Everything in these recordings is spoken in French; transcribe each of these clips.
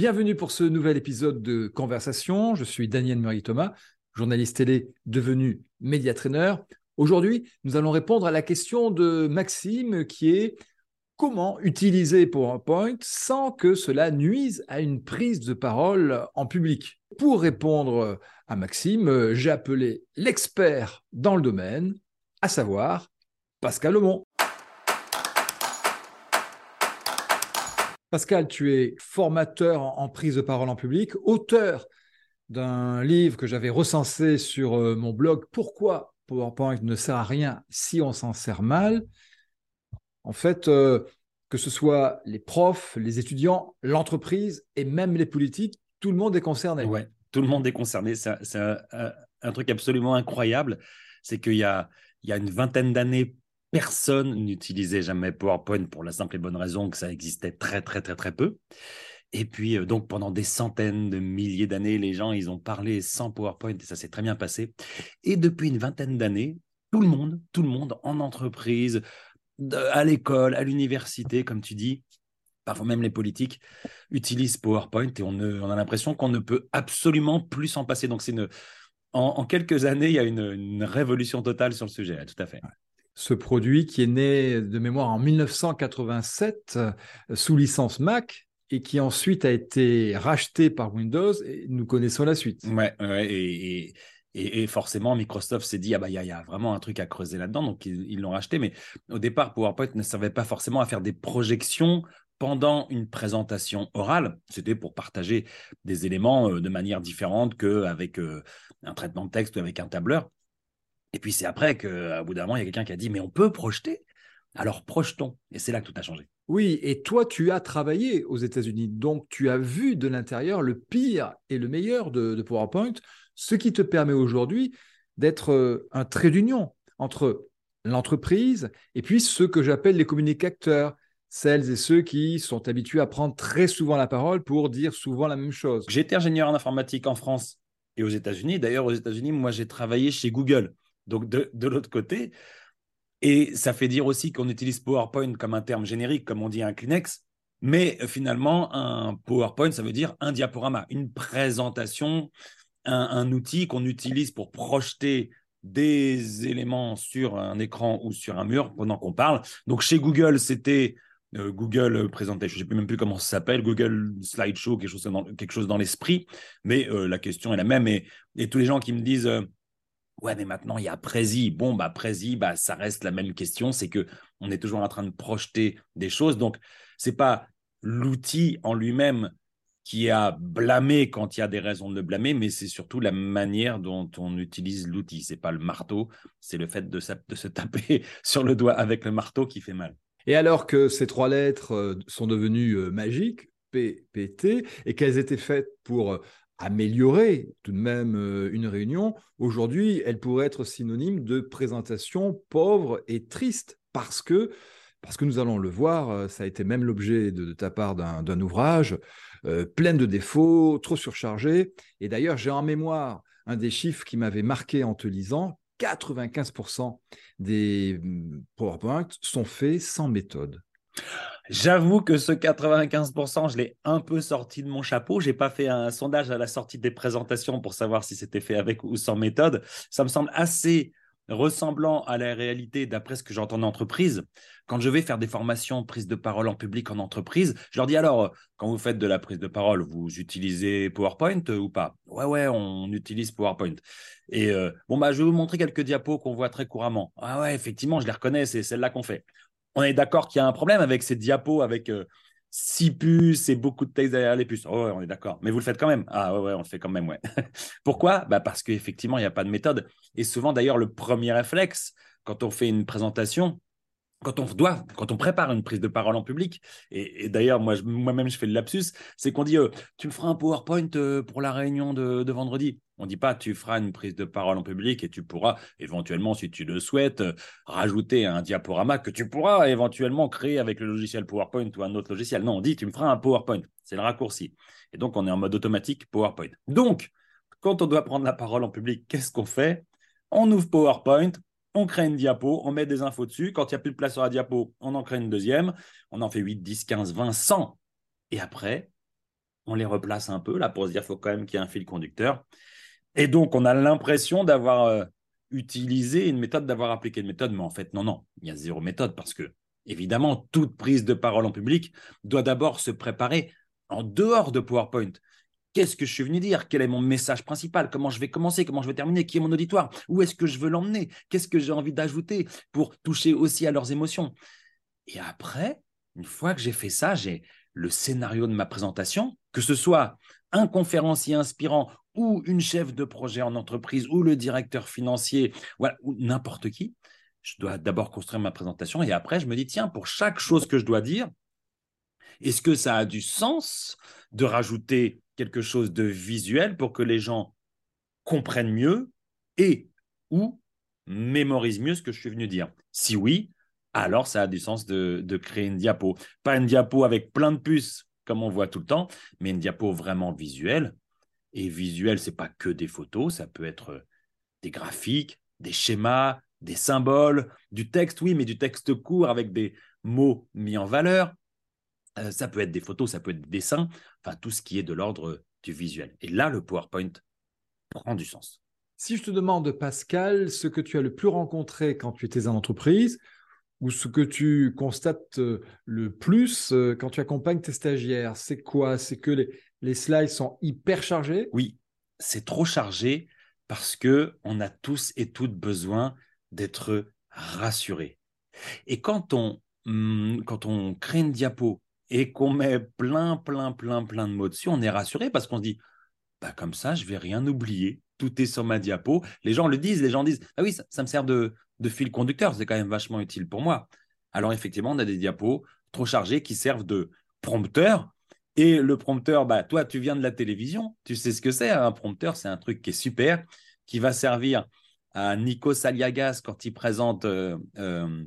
Bienvenue pour ce nouvel épisode de Conversation. Je suis Daniel Murray-Thomas, journaliste télé devenu média trainer. Aujourd'hui, nous allons répondre à la question de Maxime qui est comment utiliser PowerPoint sans que cela nuise à une prise de parole en public. Pour répondre à Maxime, j'ai appelé l'expert dans le domaine, à savoir Pascal Aumont. Pascal, tu es formateur en prise de parole en public, auteur d'un livre que j'avais recensé sur euh, mon blog Pourquoi PowerPoint ne sert à rien si on s'en sert mal? En fait, euh, que ce soit les profs, les étudiants, l'entreprise et même les politiques, tout le monde est concerné. Ouais, tout le monde est concerné. C'est un, truc absolument incroyable. C'est qu'il y a, il y a une vingtaine d'années, personne n'utilisait jamais PowerPoint pour la simple et bonne raison que ça existait très, très, très, très peu. Et puis, euh, donc, pendant des centaines de milliers d'années, les gens, ils ont parlé sans PowerPoint et ça s'est très bien passé. Et depuis une vingtaine d'années, tout le monde, tout le monde, en entreprise, à l'école, à l'université, comme tu dis, parfois même les politiques, utilisent PowerPoint et on, a l'impression qu'on ne peut absolument plus s'en passer. Donc, c'est une, en, quelques années, il y a une, révolution totale sur le sujet, tout à fait ce produit qui est né de mémoire en 1987 euh, sous licence Mac et qui ensuite a été racheté par Windows nous connaissons la suite. Ouais, et, forcément Microsoft s'est dit ah bah il y, a vraiment un truc à creuser là-dedans donc ils l'ont racheté mais au départ PowerPoint ne servait pas forcément à faire des projections pendant une présentation orale, c'était pour partager des éléments euh, de manière différente qu'avec euh, un traitement de texte ou avec un tableur. Et puis c'est après qu'à bout d'un moment, il y a quelqu'un qui a dit, mais on peut projeter Alors projetons. Et c'est là que tout a changé. Oui, et toi, tu as travaillé aux États-Unis, donc tu as vu de l'intérieur le pire et le meilleur de, PowerPoint, ce qui te permet aujourd'hui d'être euh, un trait d'union entre l'entreprise et puis ceux que j'appelle les communicateurs, celles et ceux qui sont habitués à prendre très souvent la parole pour dire souvent la même chose. J'étais ingénieur en informatique en France et aux États-Unis. D'ailleurs, aux États-Unis, moi, j'ai travaillé chez Google donc de, l'autre côté. Et ça fait dire aussi qu'on utilise PowerPoint comme un terme générique, comme on dit un Kleenex. Mais euh, finalement, un PowerPoint, ça veut dire un diaporama, une présentation, un, outil qu'on utilise pour projeter des éléments sur un écran ou sur un mur pendant qu'on parle. Donc chez Google, c'était euh, Google Presentation, je ne sais même plus comment ça s'appelle, Google Slideshow, quelque chose dans, quelque chose dans l'esprit. Mais euh, la question est la même. Et, et, tous les gens qui me disent Ouais, mais maintenant il y a Prezi. Bon, bah Prezi, bah ça reste la même question, c'est que on est toujours en train de projeter des choses. Donc c'est pas l'outil en lui-même qui a blâmé quand il y a des raisons de le blâmer, mais c'est surtout la manière dont on utilise l'outil. C'est pas le marteau, c'est le fait de, de se taper sur le doigt avec le marteau qui fait mal. Et alors que ces trois lettres euh, sont devenues euh, magiques, P, P, T, et qu'elles étaient faites pour euh, améliorer tout de même euh, une réunion, aujourd'hui, elle pourrait être synonyme de présentation pauvre et triste parce que, parce que nous allons le voir, euh, ça a été même l'objet de, ta part d'un ouvrage, euh, plein de défauts, trop surchargé. Et d'ailleurs, j'ai en mémoire un des chiffres qui m'avait marqué en te lisant, 95% des mm, PowerPoint sont faits sans méthode. J'avoue que ce 95%, je l'ai un peu sorti de mon chapeau. J'ai pas fait un sondage à la sortie des présentations pour savoir si c'était fait avec ou sans méthode. Ça me semble assez ressemblant à la réalité d'après ce que j'entends en entreprise. Quand je vais faire des formations prise de parole en public en entreprise, je leur dis alors, quand vous faites de la prise de parole, vous utilisez PowerPoint ou pas? Ouais, ouais, on utilise PowerPoint. Et euh, bon, bah, je vais vous montrer quelques diapos qu'on voit très couramment. Ah ouais, effectivement, je les reconnais, c'est celle-là qu'on fait on est d'accord qu'il y a un problème avec ces diapos avec euh, six puces et beaucoup de texte derrière les puces. Oh, on est d'accord. Mais vous le faites quand même. Ah ouais, ouais on le fait quand même, ouais. Pourquoi? Bah Parce qu'effectivement, il n'y a pas de méthode. Et souvent, d'ailleurs, le premier réflexe, quand on fait une présentation, quand on doit, quand on prépare une prise de parole en public, et, d'ailleurs, moi, moi-même, je fais le lapsus, c'est qu'on dit, euh, tu me feras un PowerPoint euh, pour la réunion de, vendredi. On ne dit pas, tu feras une prise de parole en public et tu pourras éventuellement, si tu le souhaites, euh, rajouter un diaporama que tu pourras éventuellement créer avec le logiciel PowerPoint ou un autre logiciel. Non, on dit, tu me feras un PowerPoint. C'est le raccourci. Et donc, on est en mode automatique PowerPoint. Donc, quand on doit prendre la parole en public, qu'est-ce qu'on fait? On ouvre PowerPoint, on crée une diapo, on met des infos dessus. Quand il n'y a plus de place sur la diapo, on en crée une deuxième. On en fait 8, 10, 15, 20, 100. Et après, on les replace un peu là pour se dire qu'il faut quand même qu'il y ait un fil conducteur. Et donc, on a l'impression d'avoir euh, utilisé une méthode, d'avoir appliqué une méthode, mais en fait, non, non, il y a zéro méthode parce que, évidemment, toute prise de parole en public doit d'abord se préparer en dehors de PowerPoint. Qu'est-ce que je suis venu dire? Quel est mon message principal? Comment je vais commencer? Comment je vais terminer? Qui est mon auditoire? Où est-ce que je veux l'emmener? Qu'est-ce que j'ai envie d'ajouter pour toucher aussi à leurs émotions? Et après, une fois que j'ai fait ça, j'ai le scénario de ma présentation, que ce soit un conférencier inspirant ou une chef de projet en entreprise ou le directeur financier, voilà, ou n'importe qui. Je dois d'abord construire ma présentation et après, je me dis, tiens, pour chaque chose que je dois dire, est-ce que ça a du sens de rajouter quelque chose de visuel pour que les gens comprennent mieux et ou mémorisent mieux ce que je suis venu dire Si oui, alors ça a du sens de, créer une diapo. Pas une diapo avec plein de puces comme on voit tout le temps, mais une diapo vraiment visuelle. Et visuel, c'est pas que des photos, ça peut être des graphiques, des schémas, des symboles, du texte, oui, mais du texte court avec des mots mis en valeur. Euh, ça peut être des photos, ça peut être des dessins, enfin tout ce qui est de l'ordre du visuel. Et là, le PowerPoint prend du sens. Si je te demande, Pascal, ce que tu as le plus rencontré quand tu étais en entreprise, ou ce que tu constates euh, le plus euh, quand tu accompagnes tes stagiaires, c'est quoi? C'est que les, les, slides sont hyper chargés? Oui, c'est trop chargé parce que on a tous et toutes besoin d'être rassurés. Et quand on, hmm, quand on crée une diapo et qu'on met plein, plein, plein, plein de mots dessus, on est rassuré parce qu'on se dit, bah, comme ça, je vais rien oublier. Tout est sur ma diapo. Les gens le disent, les gens disent, ah oui, ça, me sert de, de fil conducteur, c'est quand même vachement utile pour moi. Alors effectivement, on a des diapos trop chargés qui servent de prompteur. Et le prompteur, bah, toi, tu viens de la télévision, tu sais ce que c'est. Un prompteur, c'est un truc qui est super, qui va servir à Nico Saliagas quand il présente euh, euh,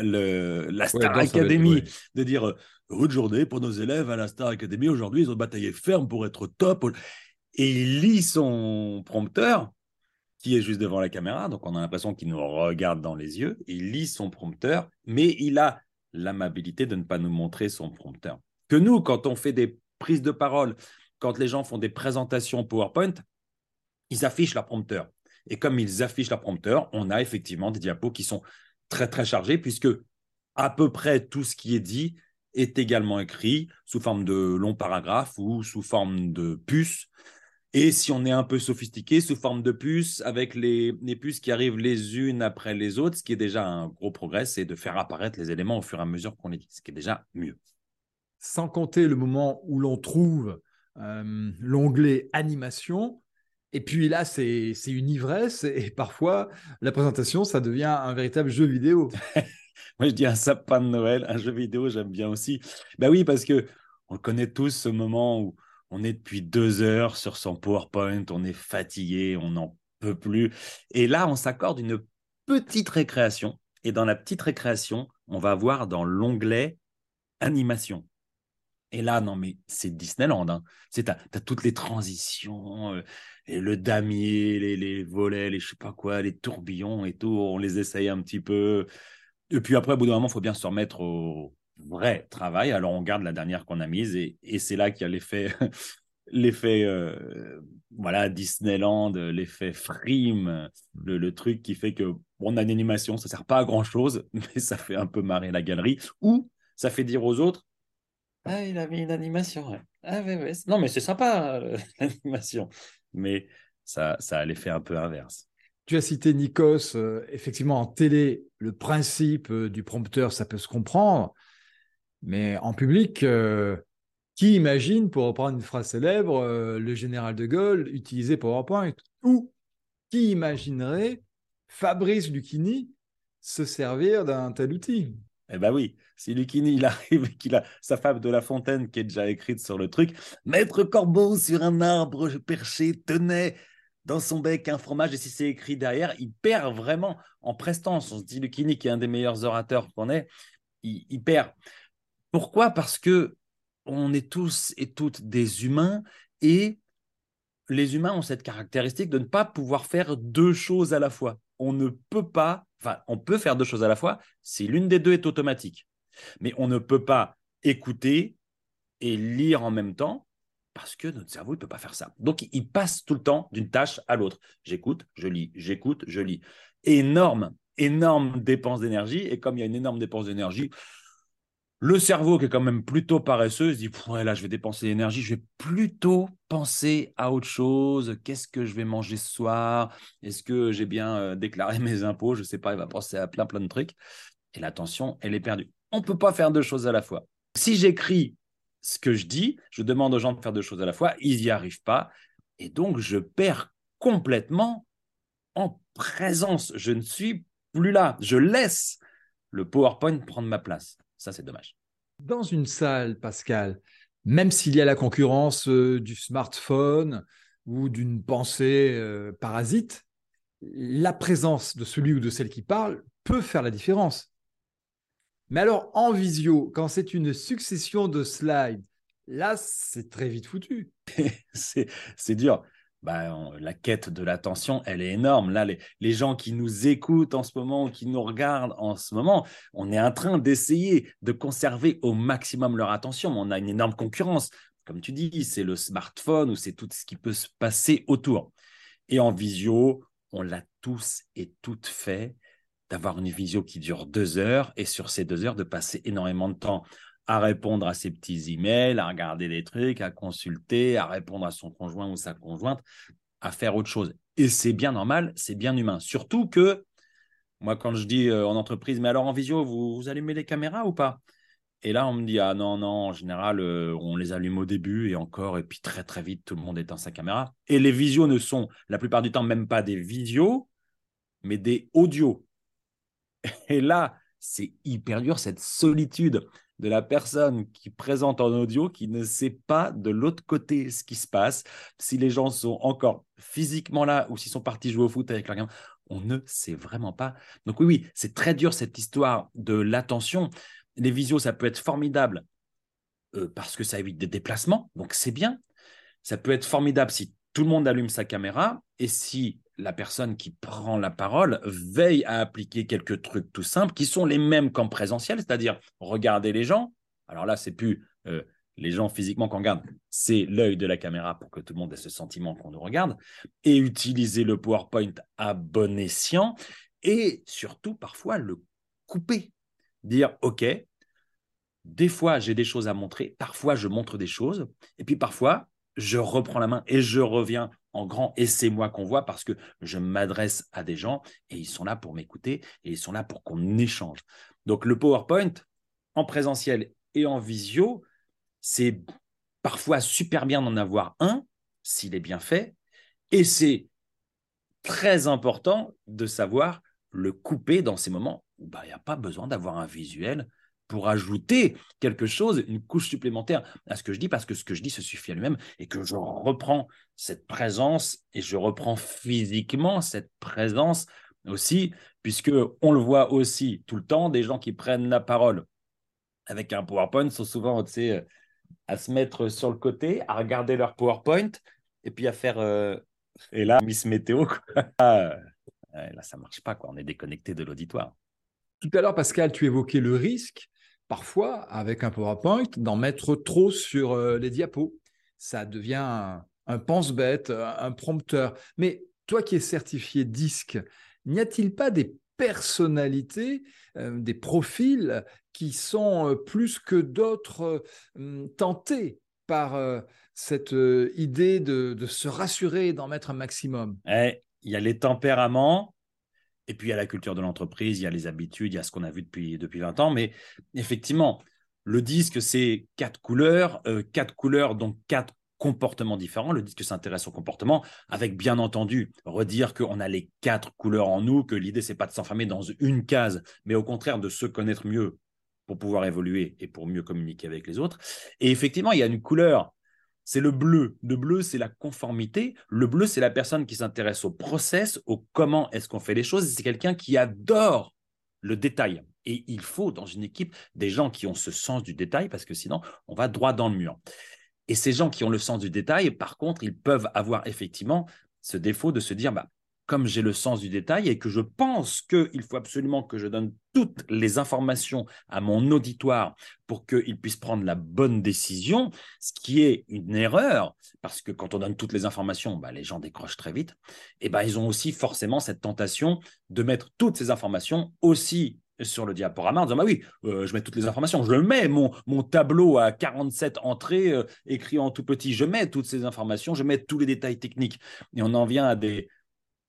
le, la Star Academy, de dire Heureux journée pour nos élèves à la Star Academy. Aujourd'hui, ils ont bataillé ferme pour être top. Et il lit son prompteur, qui est juste devant la caméra, donc on a l'impression qu'il nous regarde dans les yeux. Il lit son prompteur, mais il a l'amabilité de ne pas nous montrer son prompteur. Que nous, quand on fait des prises de parole, quand les gens font des présentations PowerPoint, ils affichent leur prompteur. Et comme ils affichent leur prompteur, on a effectivement des diapos qui sont très très chargés, puisque à peu près tout ce qui est dit est également écrit sous forme de longs paragraphes ou sous forme de puces. Et si on est un peu sophistiqué, sous forme de puces, avec les, puces qui arrivent les unes après les autres, ce qui est déjà un gros progrès, c'est de faire apparaître les éléments au fur et à mesure qu'on les dit, ce qui est déjà mieux. Sans compter le moment où l'on trouve euh, l'onglet animation, et puis là, c'est une ivresse, et parfois, la présentation, ça devient un véritable jeu vidéo. Moi, je dis un sapin de Noël, un jeu vidéo, j'aime bien aussi. Ben oui, parce que on connaît tous ce moment où on est depuis deux heures sur son PowerPoint, on est fatigué, on n'en peut plus. Et là, on s'accorde une petite récréation. Et dans la petite récréation, on va voir dans l'onglet animation. Et là, non, mais c'est Disneyland. Hein. Tu as, toutes les transitions, euh, le damier, les, les, volets, les je sais pas quoi, les tourbillons et tout. On les essaye un petit peu. Et puis après, au bout d'un moment, il faut bien se remettre au vrai travail. Alors, on garde la dernière qu'on a mise et, c'est là qu'il y a l'effet, l'effet euh, voilà, Disneyland, l'effet frime, le, truc qui fait que on a une animation, ça sert pas à grand chose, mais ça fait un peu marrer la galerie ou ça fait dire aux autres Ah, il a mis une animation. Ah, Non, mais c'est sympa, euh, l'animation. Mais ça, ça a l'effet un peu inverse. Tu as cité Nikos, euh, effectivement en télé, le principe euh, du prompteur, ça peut se comprendre, mais en public, euh, qui imagine, pour reprendre une phrase célèbre, le général de Gaulle utiliser PowerPoint? Ou qui imaginerait Fabrice Lucchini se servir d'un tel outil? Eh bien oui, si Lucchini il arrive et qu'il a sa fable de La Fontaine qui est déjà écrite sur le truc, Maître Corbeau sur un arbre perché tenait dans son bec un fromage, et si c'est écrit derrière, il perd vraiment en prestance. On se dit Lucchini, qui est un des meilleurs orateurs qu'on ait, il, perd. Pourquoi? Parce que on est tous et toutes des humains et les humains ont cette caractéristique de ne pas pouvoir faire deux choses à la fois. On ne peut pas, enfin, on peut faire deux choses à la fois si l'une des deux est automatique. Mais on ne peut pas écouter et lire en même temps parce que notre cerveau ne peut pas faire ça. Donc, il passe tout le temps d'une tâche à l'autre. J'écoute, je lis, j'écoute, je lis. Énorme, énorme dépense d'énergie. Et comme il y a une énorme dépense d'énergie, le cerveau qui est quand même plutôt paresseux se dit ouais, là je vais dépenser l'énergie, je vais plutôt penser à autre chose. Qu'est-ce que je vais manger ce soir? Est-ce que j'ai bien euh, déclaré mes impôts? Je ne sais pas, il va penser à plein plein de trucs. Et l'attention, elle est perdue. On ne peut pas faire deux choses à la fois. Si j'écris ce que je dis, je demande aux gens de faire deux choses à la fois, ils n'y arrivent pas. Et donc je perds complètement en présence. Je ne suis plus là. Je laisse le PowerPoint prendre ma place. Ça, c'est dommage. Dans une salle, Pascal, même s'il y a la concurrence euh, du smartphone ou d'une pensée euh, parasite, la présence de celui ou de celle qui parle peut faire la différence. Mais alors, en visio, quand c'est une succession de slides, là, c'est très vite foutu. c'est dur bah, la quête de l'attention, elle est énorme. Là, les, gens qui nous écoutent en ce moment, qui nous regardent en ce moment, on est en train d'essayer de conserver au maximum leur attention. On a une énorme concurrence. Comme tu dis, c'est le smartphone ou c'est tout ce qui peut se passer autour. Et en visio, on l'a tous et toutes fait d'avoir une visio qui dure deux heures et sur ces deux heures de passer énormément de temps à répondre à ses petits emails, à regarder des trucs, à consulter, à répondre à son conjoint ou sa conjointe, à faire autre chose. Et c'est bien normal, c'est bien humain. Surtout que, moi, quand je dis euh, en entreprise, mais alors en visio, vous, allumez les caméras ou pas? Et là, on me dit, ah non, non, en général, euh, on les allume au début et encore, et puis très, très vite, tout le monde éteint sa caméra. Et les visios ne sont, la plupart du temps, même pas des visios, mais des audios. Et là, c'est hyper dur, cette solitude de la personne qui présente en audio qui ne sait pas de l'autre côté ce qui se passe, si les gens sont encore physiquement là ou s'ils sont partis jouer au foot avec leur gamin. On ne sait vraiment pas. Donc oui, oui, c'est très dur cette histoire de l'attention. Les visios, ça peut être formidable euh, parce que ça évite des déplacements, donc c'est bien. Ça peut être formidable si tout le monde allume sa caméra et si la personne qui prend la parole veille à appliquer quelques trucs tout simples qui sont les mêmes qu'en présentiel, c'est-à-dire regarder les gens. Alors là, c'est plus euh, les gens physiquement qu'on regarde, c'est l'œil de la caméra pour que tout le monde ait ce sentiment qu'on nous regarde, et utiliser le PowerPoint à bon escient, et surtout parfois le couper, dire OK, des fois j'ai des choses à montrer, parfois je montre des choses, et puis parfois je reprends la main et je reviens en grand et c'est moi qu'on voit parce que je m'adresse à des gens et ils sont là pour m'écouter et ils sont là pour qu'on échange. Donc le PowerPoint en présentiel et en visio, c'est parfois super bien d'en avoir un s'il est bien fait et c'est très important de savoir le couper dans ces moments où bah, il n'y a pas besoin d'avoir un visuel pour ajouter quelque chose, une couche supplémentaire à ce que je dis, parce que ce que je dis se suffit à lui-même et que je reprends cette présence et je reprends physiquement cette présence aussi, puisque on le voit aussi tout le temps, des gens qui prennent la parole avec un PowerPoint sont souvent, à se mettre sur le côté, à regarder leur PowerPoint et puis à faire. Euh, et là, Miss Météo, là, ça marche pas, quoi. On est déconnecté de l'auditoire. Tout à l'heure, Pascal, tu évoquais le risque parfois, avec un PowerPoint, d'en mettre trop sur euh, les diapos. Ça devient un, pense-bête, un, prompteur. Mais toi qui es certifié disque, n'y a-t-il pas des personnalités, euh, des profils qui sont euh, plus que d'autres tentés par cette idée de, se rassurer et d'en mettre un maximum? Eh, Il y a les tempéraments, et puis, il y a la culture de l'entreprise, il y a les habitudes, il y a ce qu'on a vu depuis, depuis 20 ans. Mais effectivement, le disque, c'est quatre couleurs, euh, quatre couleurs, donc quatre comportements différents. Le disque s'intéresse au comportement, avec bien entendu redire qu'on a les quatre couleurs en nous, que l'idée, c'est pas de s'enfermer dans une case, mais au contraire de se connaître mieux pour pouvoir évoluer et pour mieux communiquer avec les autres. Et effectivement, il y a une couleur c'est le bleu. Le bleu, c'est la conformité. Le bleu, c'est la personne qui s'intéresse au process, au comment est-ce qu'on fait les choses. C'est quelqu'un qui adore le détail. Et il faut, dans une équipe, des gens qui ont ce sens du détail, parce que sinon, on va droit dans le mur. Et ces gens qui ont le sens du détail, par contre, ils peuvent avoir effectivement ce défaut de se dire, bah, comme j'ai le sens du détail et que je pense qu'il faut absolument que je donne toutes les informations à mon auditoire pour qu'il puisse prendre la bonne décision, ce qui est une erreur, parce que quand on donne toutes les informations, bah, les gens décrochent très vite, et ben, ils ont aussi forcément cette tentation de mettre toutes ces informations aussi sur le diaporama en disant bah oui, euh, je mets toutes les informations, je mets, mon, mon tableau à 47 entrées euh, écrit en tout petit, je mets toutes ces informations, je mets tous les détails techniques. Et on en vient à des,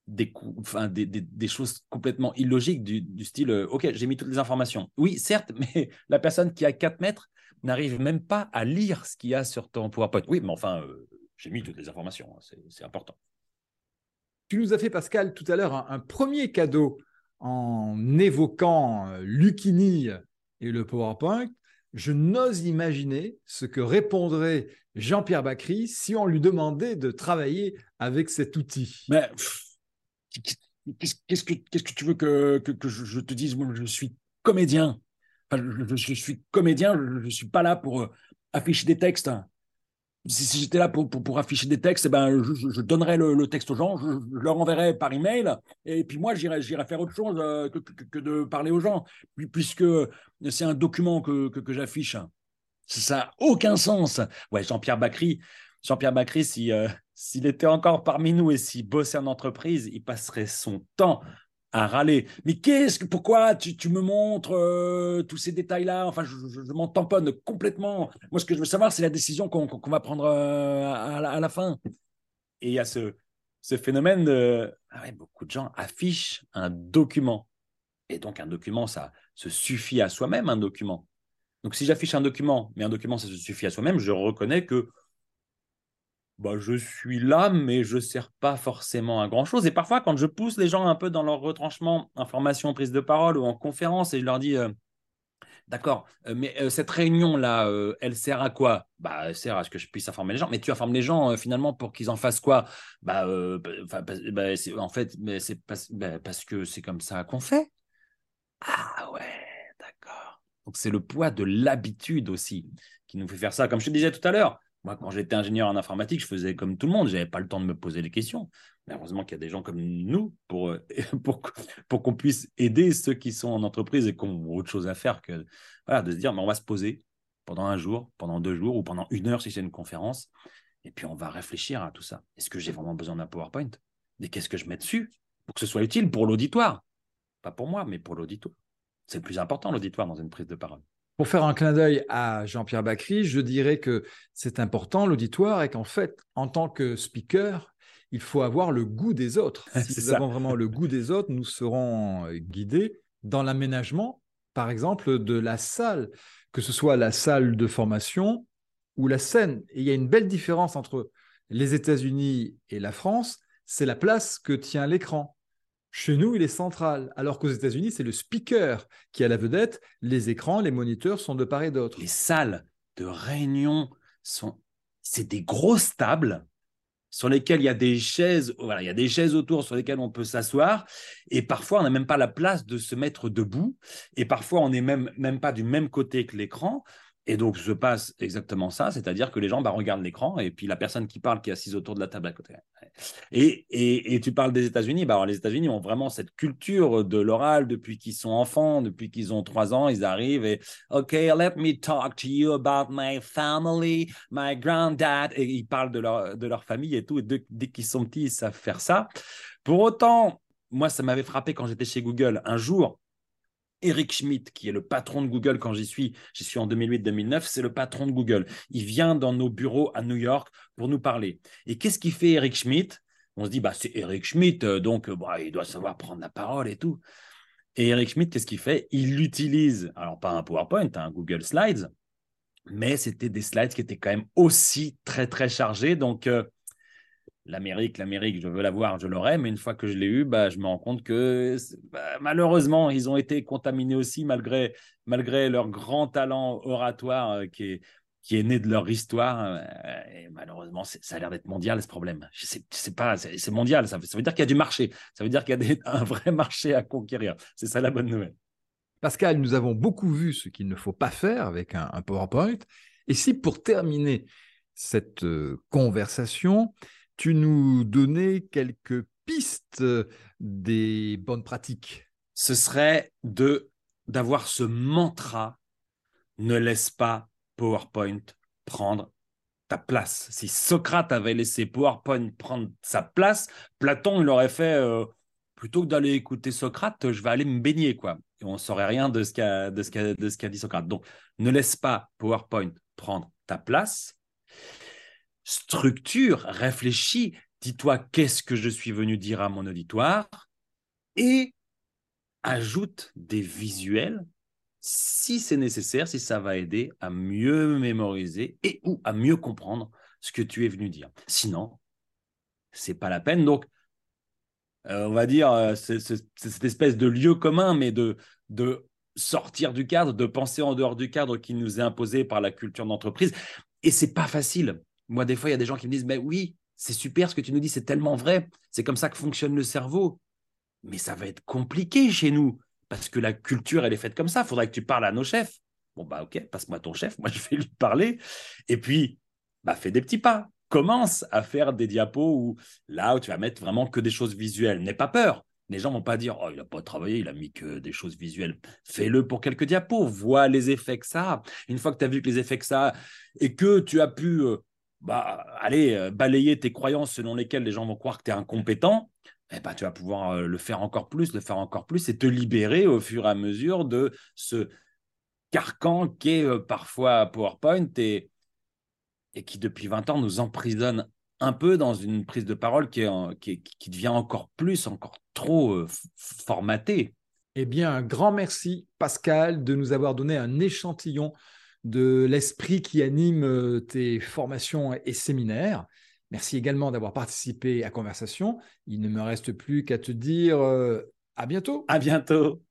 des, enfin, des, des, choses complètement illogiques du, du style euh, Ok, j'ai mis toutes les informations. Oui, certes, mais la personne qui a 4 mètres n'arrive même pas à lire ce qu'il y a sur ton PowerPoint. Oui, mais enfin, euh, j'ai mis toutes les informations, hein, c'est important. Tu nous as fait, Pascal, tout à l'heure un, premier cadeau en évoquant euh, Lucini et le PowerPoint. Je n'ose imaginer ce que répondrait Jean-Pierre Bacry si on lui demandait de travailler avec cet outil. Mais, Qu'est-ce que, tu veux que, je, te dise? Moi, je suis comédien. je, suis comédien, je ne suis pas là pour euh, afficher des textes. Si, j'étais là pour, afficher des textes, eh ben, je, donnerais le, texte aux gens, je, leur enverrais par email, et puis moi, j'irais, faire autre chose euh, que, de parler aux gens, puisque c'est un document que, que, j'affiche. Ça n'a aucun sens. Ouais, Jean-Pierre Bacry, Jean-Pierre Bacry, si, euh, s'il était encore parmi nous et s'il bossait en entreprise, il passerait son temps à râler. Mais qu'est-ce que, pourquoi tu, me montres euh, tous ces détails-là? Enfin, je, m'en tamponne complètement. Moi, ce que je veux savoir, c'est la décision qu'on va prendre euh, à, la, fin. Et il y a ce, phénomène de ah beaucoup de gens affichent un document. Et donc, un document, ça se suffit à soi-même, un document. Donc, si j'affiche un document, mais un document, ça se suffit à soi-même, je reconnais que bah, je suis là, mais je ne sers pas forcément à grand-chose. Et parfois, quand je pousse les gens un peu dans leur retranchement, information, prise de parole ou en conférence, et je leur dis, euh, d'accord, euh, mais euh, cette réunion-là, elle sert à quoi? Bah, Elle sert à ce que je puisse informer les gens. Mais tu informes les gens, finalement, pour qu'ils en fassent quoi? Bah, bah, bah En fait, c'est bah, parce que c'est comme ça qu'on fait. Ah ouais, d'accord. Donc, c'est le poids de l'habitude aussi qui nous fait faire ça. Comme je te disais tout à l'heure, moi, quand j'étais ingénieur en informatique, je faisais comme tout le monde. Je n'avais pas le temps de me poser les questions. Mais heureusement qu'il y a des gens comme nous pour, euh, pour, pour qu'on puisse aider ceux qui sont en entreprise et qui ont autre chose à faire que voilà, de se dire mais on va se poser pendant un jour, pendant deux jours ou pendant une heure si c'est une conférence. Et puis on va réfléchir à tout ça. Est-ce que j'ai vraiment besoin d'un PowerPoint? Et qu'est-ce que je mets dessus pour que ce soit utile pour l'auditoire? Pas pour moi, mais pour l'auditoire. C'est le plus important, l'auditoire, dans une prise de parole. Pour faire un clin d'œil à Jean-Pierre Bacry, je dirais que c'est important l'auditoire et qu'en fait, en tant que speaker, il faut avoir le goût des autres. Si nous avons vraiment le goût des autres, nous serons euh, guidés dans l'aménagement, par exemple, de la salle, que ce soit la salle de formation ou la scène. Et il y a une belle différence entre les États-Unis et la France, c'est la place que tient l'écran. Chez nous, il est central, alors qu'aux États-Unis, c'est le speaker qui a la vedette. Les écrans, les moniteurs sont de part et d'autre. Les salles de réunion sont, c'est des grosses tables sur lesquelles il y a des chaises, voilà, il y a des chaises autour sur lesquelles on peut s'asseoir. Et parfois, on n'a même pas la place de se mettre debout. Et parfois, on n'est même, même pas du même côté que l'écran. Et donc, se passe exactement ça, c'est-à-dire que les gens bah, regardent l'écran et puis la personne qui parle qui est assise autour de la table à côté. Et, et, tu parles des États-Unis, bah, les États-Unis ont vraiment cette culture de l'oral depuis qu'ils sont enfants, depuis qu'ils ont trois ans, ils arrivent et OK, let me talk to you about my family, my granddad. Et ils parlent de leur, de leur famille et tout. Et dès qu'ils sont petits, ils savent faire ça. Pour autant, moi, ça m'avait frappé quand j'étais chez Google. Un jour, Eric Schmidt, qui est le patron de Google quand j'y suis, j'y suis en 2008-2009, c'est le patron de Google. Il vient dans nos bureaux à New York pour nous parler. Et qu'est-ce qu'il fait Eric Schmidt? On se dit, bah, c'est Eric Schmidt, euh, donc euh, bah, il doit savoir prendre la parole et tout. Et Eric Schmidt, qu'est-ce qu'il fait? Il utilise, alors pas un PowerPoint, un Google Slides, mais c'était des slides qui étaient quand même aussi très, très chargés. Donc, euh, l'Amérique, l'Amérique, je veux la voir, je l'aurai, mais une fois que je l'ai eu, bah, je me rends compte que bah, malheureusement, ils ont été contaminés aussi malgré, malgré leur grand talent oratoire euh, qui, est, qui est né de leur histoire. Euh, et malheureusement, ça a l'air d'être mondial ce problème. Sais pas, c'est mondial, ça, veut dire qu'il y a du marché, ça veut dire qu'il y a un vrai marché à conquérir. C'est ça la bonne nouvelle. Pascal, nous avons beaucoup vu ce qu'il ne faut pas faire avec un, un PowerPoint. Et si pour terminer cette euh, conversation, tu nous donnais quelques pistes des bonnes pratiques? Ce serait de d'avoir ce mantra ne laisse pas PowerPoint prendre ta place. Si Socrate avait laissé PowerPoint prendre sa place, Platon, il aurait fait euh, plutôt que d'aller écouter Socrate, je vais aller me baigner, quoi. On ne saurait rien de ce qu'a dit Socrate. Donc, ne laisse pas PowerPoint prendre ta place. Structure, réfléchis, dis-toi qu'est-ce que je suis venu dire à mon auditoire et ajoute des visuels si c'est nécessaire, si ça va aider à mieux mémoriser et ou à mieux comprendre ce que tu es venu dire. Sinon, c'est pas la peine. Donc, euh, on va dire, euh, c'est cette espèce de lieu commun, mais de, de sortir du cadre, de penser en dehors du cadre qui nous est imposé par la culture d'entreprise. Et c'est pas facile. Moi, des fois, il y a des gens qui me disent, mais oui, c'est super ce que tu nous dis, c'est tellement vrai. C'est comme ça que fonctionne le cerveau. Mais ça va être compliqué chez nous parce que la culture, elle est faite comme ça. Il faudrait que tu parles à nos chefs. Bon, bah, ok, passe-moi ton chef, moi, je vais lui parler. Et puis, bah, fais des petits pas. Commence à faire des diapos où, là où tu vas mettre vraiment que des choses visuelles. N'aie pas peur. Les gens vont pas dire, oh, il n'a pas travaillé, il a mis que des choses visuelles. Fais-le pour quelques diapos. Vois les effets que ça a. Une fois que tu as vu que les effets que ça a et que tu as pu, euh, bah, aller euh, balayer tes croyances selon lesquelles les gens vont croire que tu es incompétent, eh ben, tu vas pouvoir euh, le faire encore plus, le faire encore plus et te libérer au fur et à mesure de ce carcan qu'est euh, parfois PowerPoint et, et qui depuis 20 ans nous emprisonne un peu dans une prise de parole qui, qui, qui devient encore plus, encore trop formatée. Eh bien, un grand merci, Pascal, de nous avoir donné un échantillon de l'esprit qui anime tes formations et séminaires. Merci également d'avoir participé à Conversation. Il ne me reste plus qu'à te dire euh, à bientôt. À bientôt.